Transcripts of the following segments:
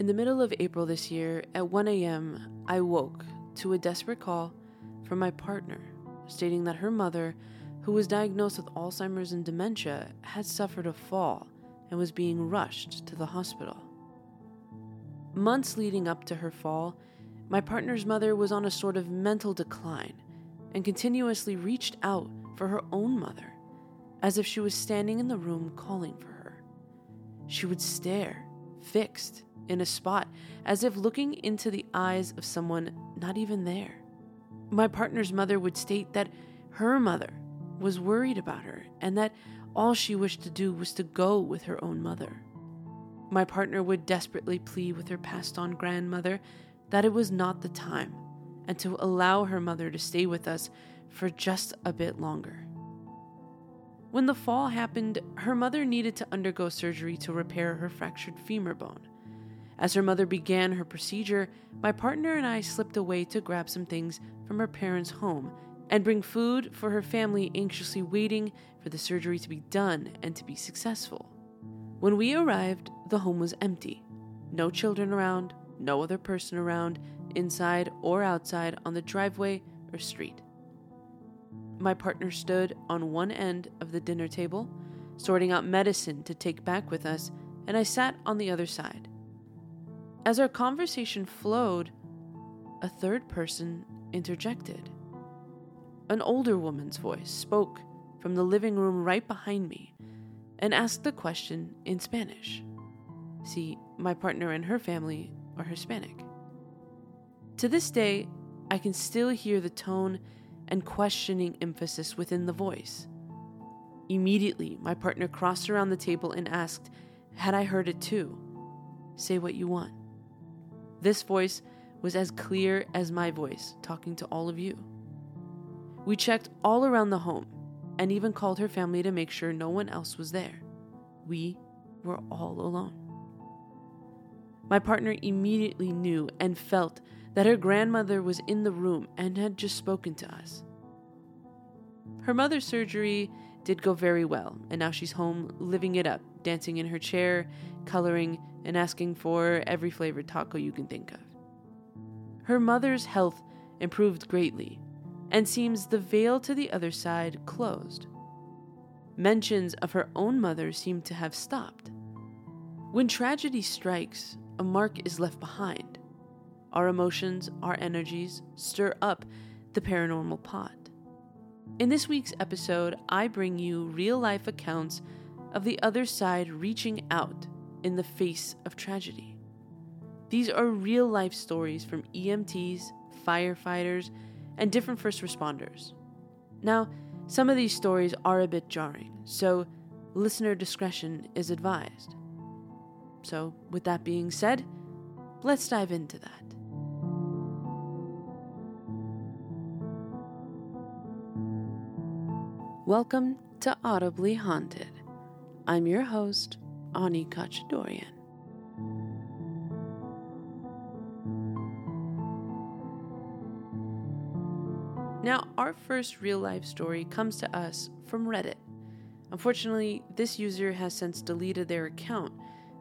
In the middle of April this year, at 1 a.m., I woke to a desperate call from my partner stating that her mother, who was diagnosed with Alzheimer's and dementia, had suffered a fall and was being rushed to the hospital. Months leading up to her fall, my partner's mother was on a sort of mental decline and continuously reached out for her own mother, as if she was standing in the room calling for her. She would stare, fixed, in a spot, as if looking into the eyes of someone not even there. My partner's mother would state that her mother was worried about her and that all she wished to do was to go with her own mother. My partner would desperately plead with her passed on grandmother that it was not the time and to allow her mother to stay with us for just a bit longer. When the fall happened, her mother needed to undergo surgery to repair her fractured femur bone. As her mother began her procedure, my partner and I slipped away to grab some things from her parents' home and bring food for her family, anxiously waiting for the surgery to be done and to be successful. When we arrived, the home was empty. No children around, no other person around, inside or outside on the driveway or street. My partner stood on one end of the dinner table, sorting out medicine to take back with us, and I sat on the other side. As our conversation flowed, a third person interjected. An older woman's voice spoke from the living room right behind me and asked the question in Spanish. See, my partner and her family are Hispanic. To this day, I can still hear the tone and questioning emphasis within the voice. Immediately, my partner crossed around the table and asked, Had I heard it too? Say what you want. This voice was as clear as my voice talking to all of you. We checked all around the home and even called her family to make sure no one else was there. We were all alone. My partner immediately knew and felt that her grandmother was in the room and had just spoken to us. Her mother's surgery did go very well, and now she's home living it up, dancing in her chair, coloring, and asking for every flavored taco you can think of. Her mother's health improved greatly, and seems the veil to the other side closed. Mentions of her own mother seem to have stopped. When tragedy strikes, a mark is left behind. Our emotions, our energies stir up the paranormal pot. In this week's episode, I bring you real life accounts of the other side reaching out in the face of tragedy. These are real life stories from EMTs, firefighters, and different first responders. Now, some of these stories are a bit jarring, so listener discretion is advised. So, with that being said, let's dive into that. Welcome to Audibly Haunted. I'm your host, Ani Kachadorian. Now, our first real life story comes to us from Reddit. Unfortunately, this user has since deleted their account,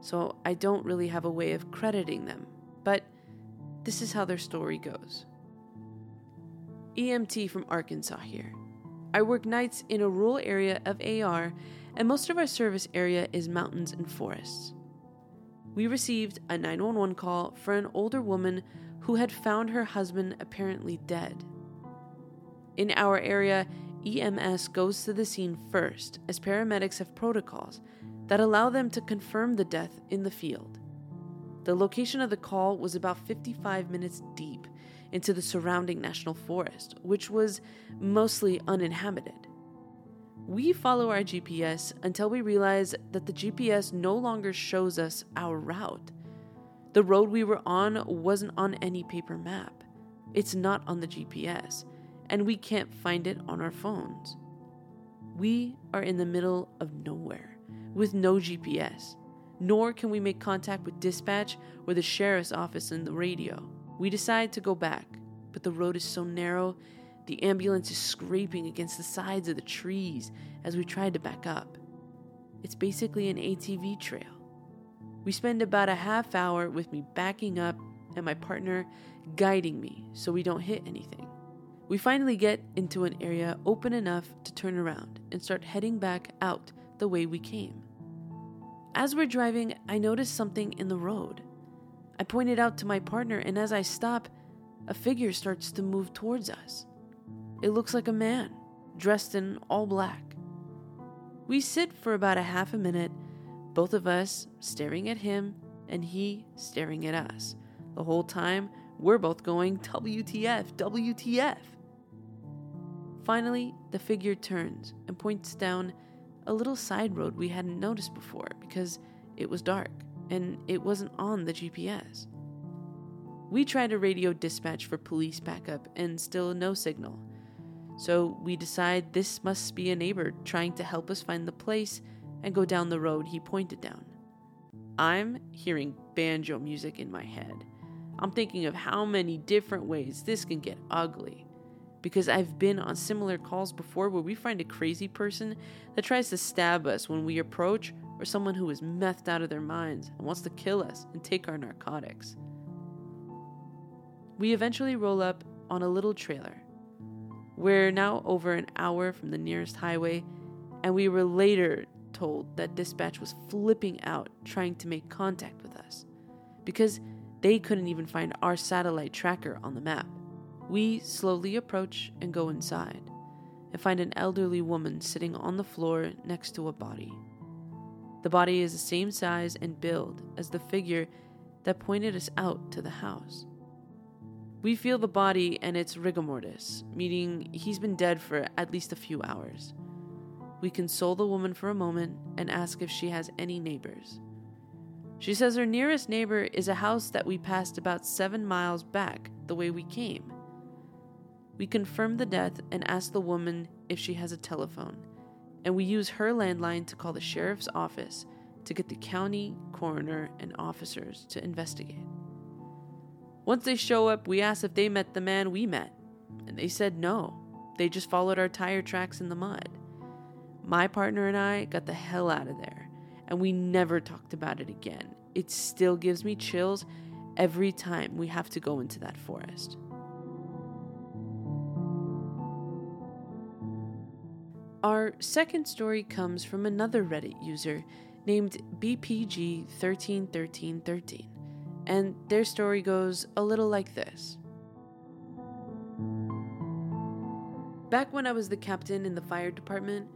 so I don't really have a way of crediting them, but this is how their story goes. EMT from Arkansas here. I work nights in a rural area of AR, and most of our service area is mountains and forests. We received a 911 call for an older woman who had found her husband apparently dead. In our area, EMS goes to the scene first, as paramedics have protocols that allow them to confirm the death in the field. The location of the call was about 55 minutes deep into the surrounding national forest, which was mostly uninhabited. We follow our GPS until we realize that the GPS no longer shows us our route. The road we were on wasn't on any paper map. It's not on the GPS and we can't find it on our phones. We are in the middle of nowhere with no GPS, nor can we make contact with dispatch or the sheriff's office in the radio. We decide to go back, but the road is so narrow, the ambulance is scraping against the sides of the trees as we try to back up. It's basically an ATV trail. We spend about a half hour with me backing up and my partner guiding me so we don't hit anything. We finally get into an area open enough to turn around and start heading back out the way we came. As we're driving, I notice something in the road. I point it out to my partner, and as I stop, a figure starts to move towards us. It looks like a man, dressed in all black. We sit for about a half a minute, both of us staring at him and he staring at us. The whole time, we're both going, WTF, WTF. Finally, the figure turns and points down a little side road we hadn't noticed before because it was dark and it wasn't on the GPS. We try to radio dispatch for police backup and still no signal. So we decide this must be a neighbor trying to help us find the place and go down the road he pointed down. I'm hearing banjo music in my head. I'm thinking of how many different ways this can get ugly. Because I've been on similar calls before where we find a crazy person that tries to stab us when we approach, or someone who is methed out of their minds and wants to kill us and take our narcotics. We eventually roll up on a little trailer. We're now over an hour from the nearest highway, and we were later told that dispatch was flipping out trying to make contact with us because they couldn't even find our satellite tracker on the map. We slowly approach and go inside and find an elderly woman sitting on the floor next to a body. The body is the same size and build as the figure that pointed us out to the house. We feel the body and its rigor mortis, meaning he's been dead for at least a few hours. We console the woman for a moment and ask if she has any neighbors. She says her nearest neighbor is a house that we passed about seven miles back the way we came. We confirm the death and ask the woman if she has a telephone, and we use her landline to call the sheriff's office to get the county coroner and officers to investigate. Once they show up, we ask if they met the man we met, and they said no. They just followed our tire tracks in the mud. My partner and I got the hell out of there, and we never talked about it again. It still gives me chills every time we have to go into that forest. Our second story comes from another Reddit user named BPG131313, and their story goes a little like this. Back when I was the captain in the fire department,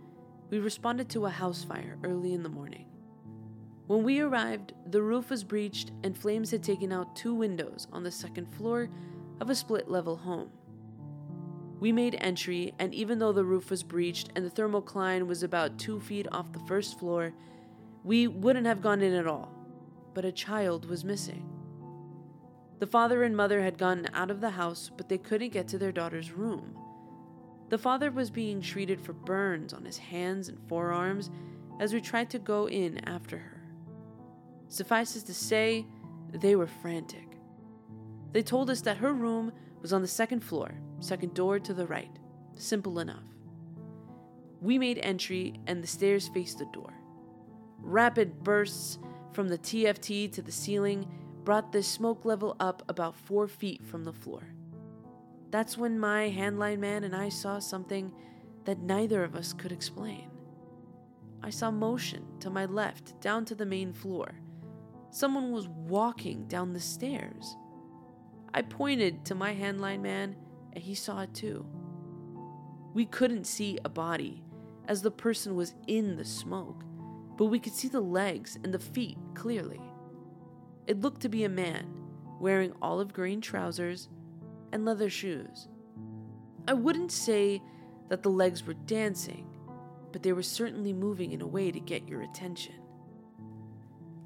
we responded to a house fire early in the morning. When we arrived, the roof was breached and flames had taken out two windows on the second floor of a split level home. We made entry, and even though the roof was breached and the thermocline was about two feet off the first floor, we wouldn't have gone in at all. But a child was missing. The father and mother had gotten out of the house, but they couldn't get to their daughter's room. The father was being treated for burns on his hands and forearms as we tried to go in after her. Suffices to say, they were frantic. They told us that her room was on the second floor, second door to the right. Simple enough. We made entry, and the stairs faced the door. Rapid bursts from the TFT to the ceiling brought the smoke level up about four feet from the floor. That's when my handline man and I saw something that neither of us could explain. I saw motion to my left down to the main floor. Someone was walking down the stairs. I pointed to my handline man and he saw it too. We couldn't see a body as the person was in the smoke, but we could see the legs and the feet clearly. It looked to be a man wearing olive green trousers and leather shoes. I wouldn't say that the legs were dancing, but they were certainly moving in a way to get your attention.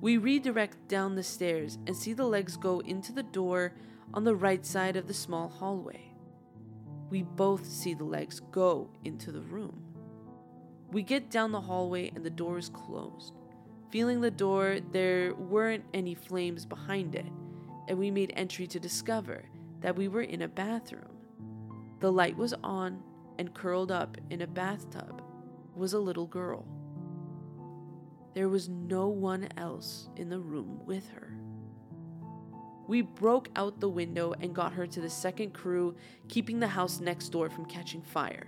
We redirect down the stairs and see the legs go into the door on the right side of the small hallway. We both see the legs go into the room. We get down the hallway and the door is closed. Feeling the door, there weren't any flames behind it, and we made entry to discover that we were in a bathroom. The light was on, and curled up in a bathtub was a little girl. there was no one else in the room with her. We broke out the window and got her to the second crew, keeping the house next door from catching fire.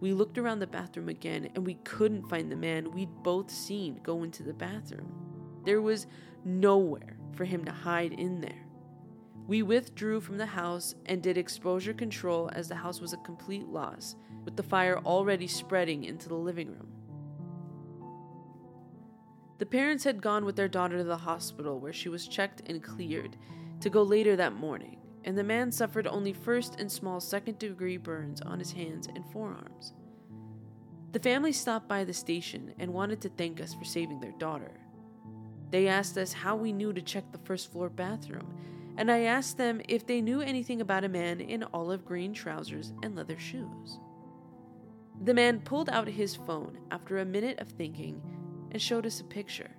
We looked around the bathroom again and we couldn't find the man we'd both seen go into the bathroom. There was nowhere for him to hide in there. We withdrew from the house and did exposure control as the house was a complete loss, with the fire already spreading into the living room. The parents had gone with their daughter to the hospital where she was checked and cleared to go later that morning, and the man suffered only first and small second degree burns on his hands and forearms. The family stopped by the station and wanted to thank us for saving their daughter. They asked us how we knew to check the first floor bathroom, and I asked them if they knew anything about a man in olive green trousers and leather shoes. The man pulled out his phone after a minute of thinking and showed us a picture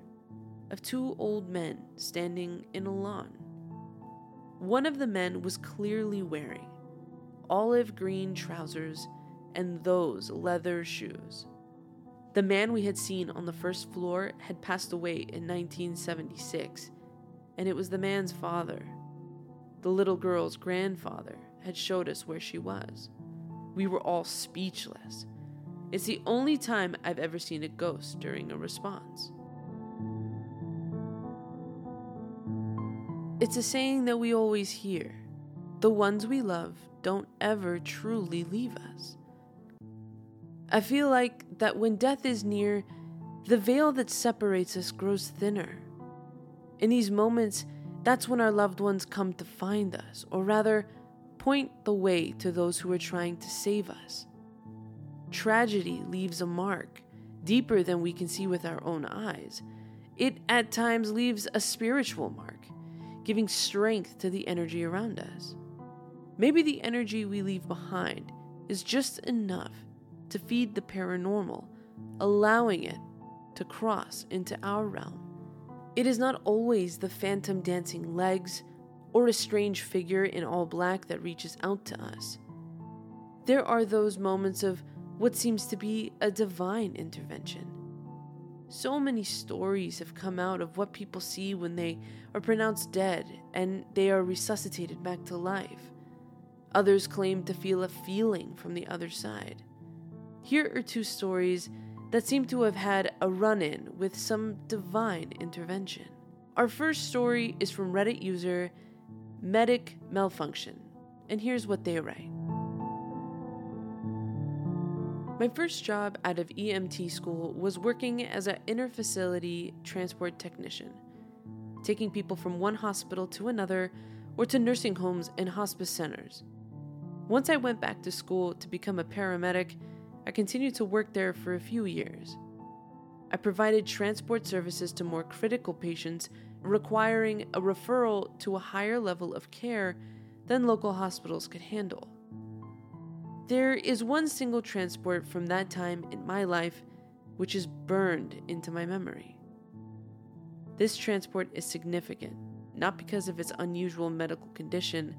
of two old men standing in a lawn. One of the men was clearly wearing olive green trousers and those leather shoes. The man we had seen on the first floor had passed away in 1976, and it was the man's father. The little girl's grandfather had showed us where she was. We were all speechless. It's the only time I've ever seen a ghost during a response. It's a saying that we always hear the ones we love don't ever truly leave us. I feel like that when death is near, the veil that separates us grows thinner. In these moments, that's when our loved ones come to find us, or rather, point the way to those who are trying to save us. Tragedy leaves a mark, deeper than we can see with our own eyes. It at times leaves a spiritual mark, giving strength to the energy around us. Maybe the energy we leave behind is just enough to feed the paranormal, allowing it to cross into our realm. It is not always the phantom dancing legs or a strange figure in all black that reaches out to us. There are those moments of what seems to be a divine intervention. So many stories have come out of what people see when they are pronounced dead and they are resuscitated back to life. Others claim to feel a feeling from the other side. Here are two stories that seem to have had a run in with some divine intervention. Our first story is from Reddit user Medic Malfunction, and here's what they write. My first job out of EMT school was working as an interfacility transport technician, taking people from one hospital to another or to nursing homes and hospice centers. Once I went back to school to become a paramedic, I continued to work there for a few years. I provided transport services to more critical patients requiring a referral to a higher level of care than local hospitals could handle. There is one single transport from that time in my life which is burned into my memory. This transport is significant, not because of its unusual medical condition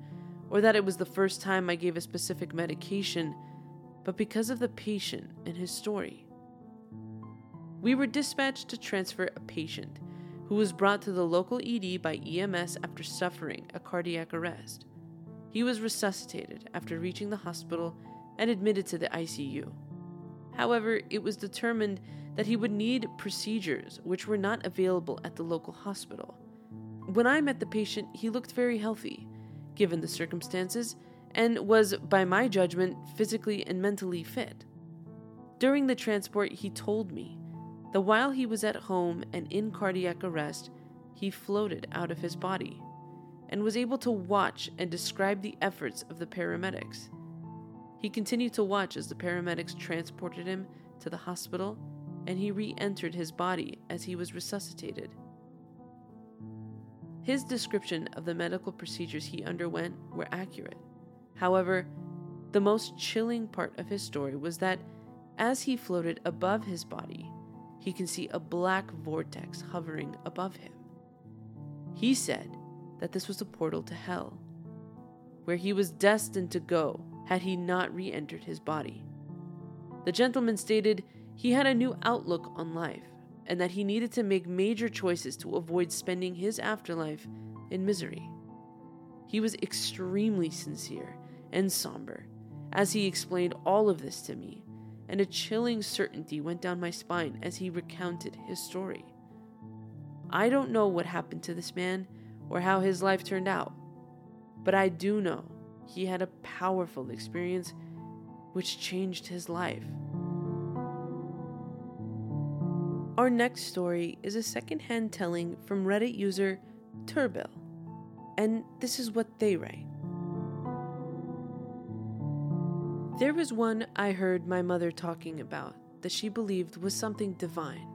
or that it was the first time I gave a specific medication, but because of the patient and his story. We were dispatched to transfer a patient who was brought to the local ED by EMS after suffering a cardiac arrest. He was resuscitated after reaching the hospital and admitted to the ICU. However, it was determined that he would need procedures which were not available at the local hospital. When I met the patient, he looked very healthy, given the circumstances, and was, by my judgment, physically and mentally fit. During the transport, he told me that while he was at home and in cardiac arrest, he floated out of his body and was able to watch and describe the efforts of the paramedics. He continued to watch as the paramedics transported him to the hospital, and he re entered his body as he was resuscitated. His description of the medical procedures he underwent were accurate. However, the most chilling part of his story was that as he floated above his body, he can see a black vortex hovering above him. He said that this was a portal to hell, where he was destined to go had he not re entered his body. The gentleman stated he had a new outlook on life and that he needed to make major choices to avoid spending his afterlife in misery. He was extremely sincere and somber as he explained all of this to me, and a chilling certainty went down my spine as he recounted his story. I don't know what happened to this man or how his life turned out, but I do know he had a powerful experience which changed his life. Our next story is a secondhand telling from Reddit user Turbil, and this is what they write. There was one I heard my mother talking about that she believed was something divine.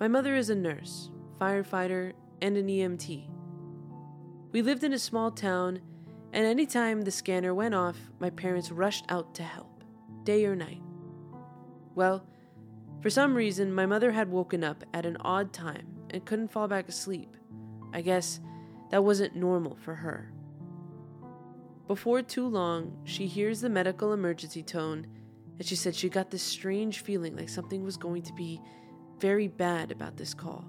My mother is a nurse, firefighter, and an EMT. We lived in a small town, and anytime the scanner went off, my parents rushed out to help, day or night. Well, for some reason, my mother had woken up at an odd time and couldn't fall back asleep. I guess that wasn't normal for her. Before too long, she hears the medical emergency tone, and she said she got this strange feeling like something was going to be very bad about this call.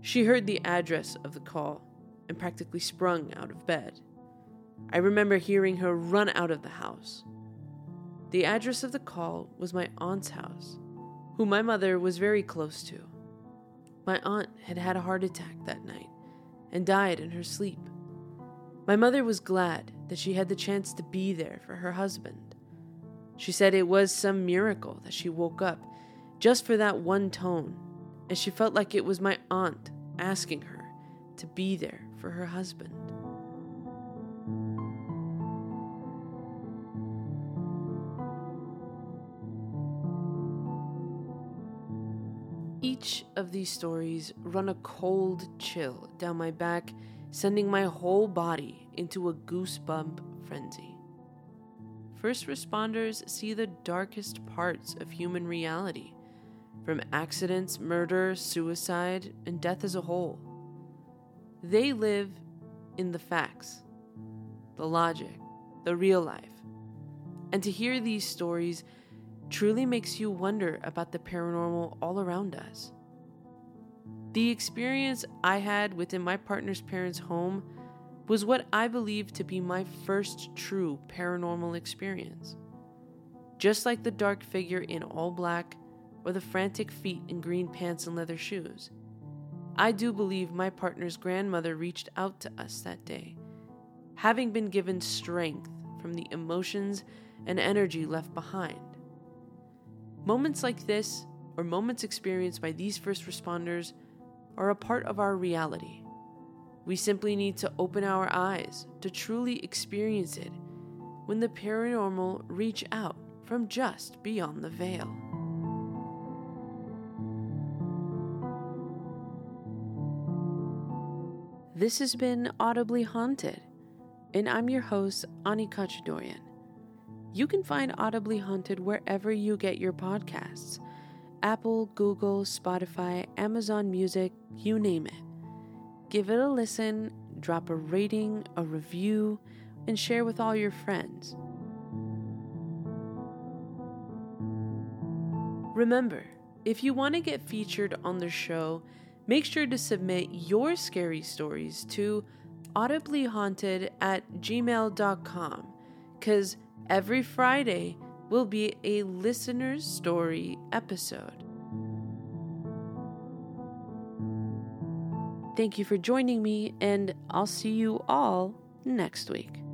She heard the address of the call and practically sprung out of bed. I remember hearing her run out of the house. The address of the call was my aunt's house, who my mother was very close to. My aunt had had a heart attack that night and died in her sleep. My mother was glad that she had the chance to be there for her husband. She said it was some miracle that she woke up just for that one tone, and she felt like it was my aunt asking her to be there for her husband. Each of these stories run a cold chill down my back sending my whole body into a goosebump frenzy. First responders see the darkest parts of human reality, from accidents, murder, suicide, and death as a whole. They live in the facts, the logic, the real life. And to hear these stories truly makes you wonder about the paranormal all around us. The experience I had within my partner's parents' home was what I believe to be my first true paranormal experience. Just like the dark figure in all black or the frantic feet in green pants and leather shoes. I do believe my partner's grandmother reached out to us that day, having been given strength from the emotions and energy left behind. Moments like this, or moments experienced by these first responders, are a part of our reality. We simply need to open our eyes to truly experience it when the paranormal reach out from just beyond the veil. This has been Audibly Haunted, and I'm your host, Ani Kachadorian. You can find Audibly Haunted wherever you get your podcasts Apple, Google, Spotify, Amazon Music, you name it. Give it a listen, drop a rating, a review, and share with all your friends. Remember, if you want to get featured on the show, make sure to submit your scary stories to audiblyhaunted at gmail.com because every Friday, will be a listener's story episode. Thank you for joining me, and I'll see you all next week.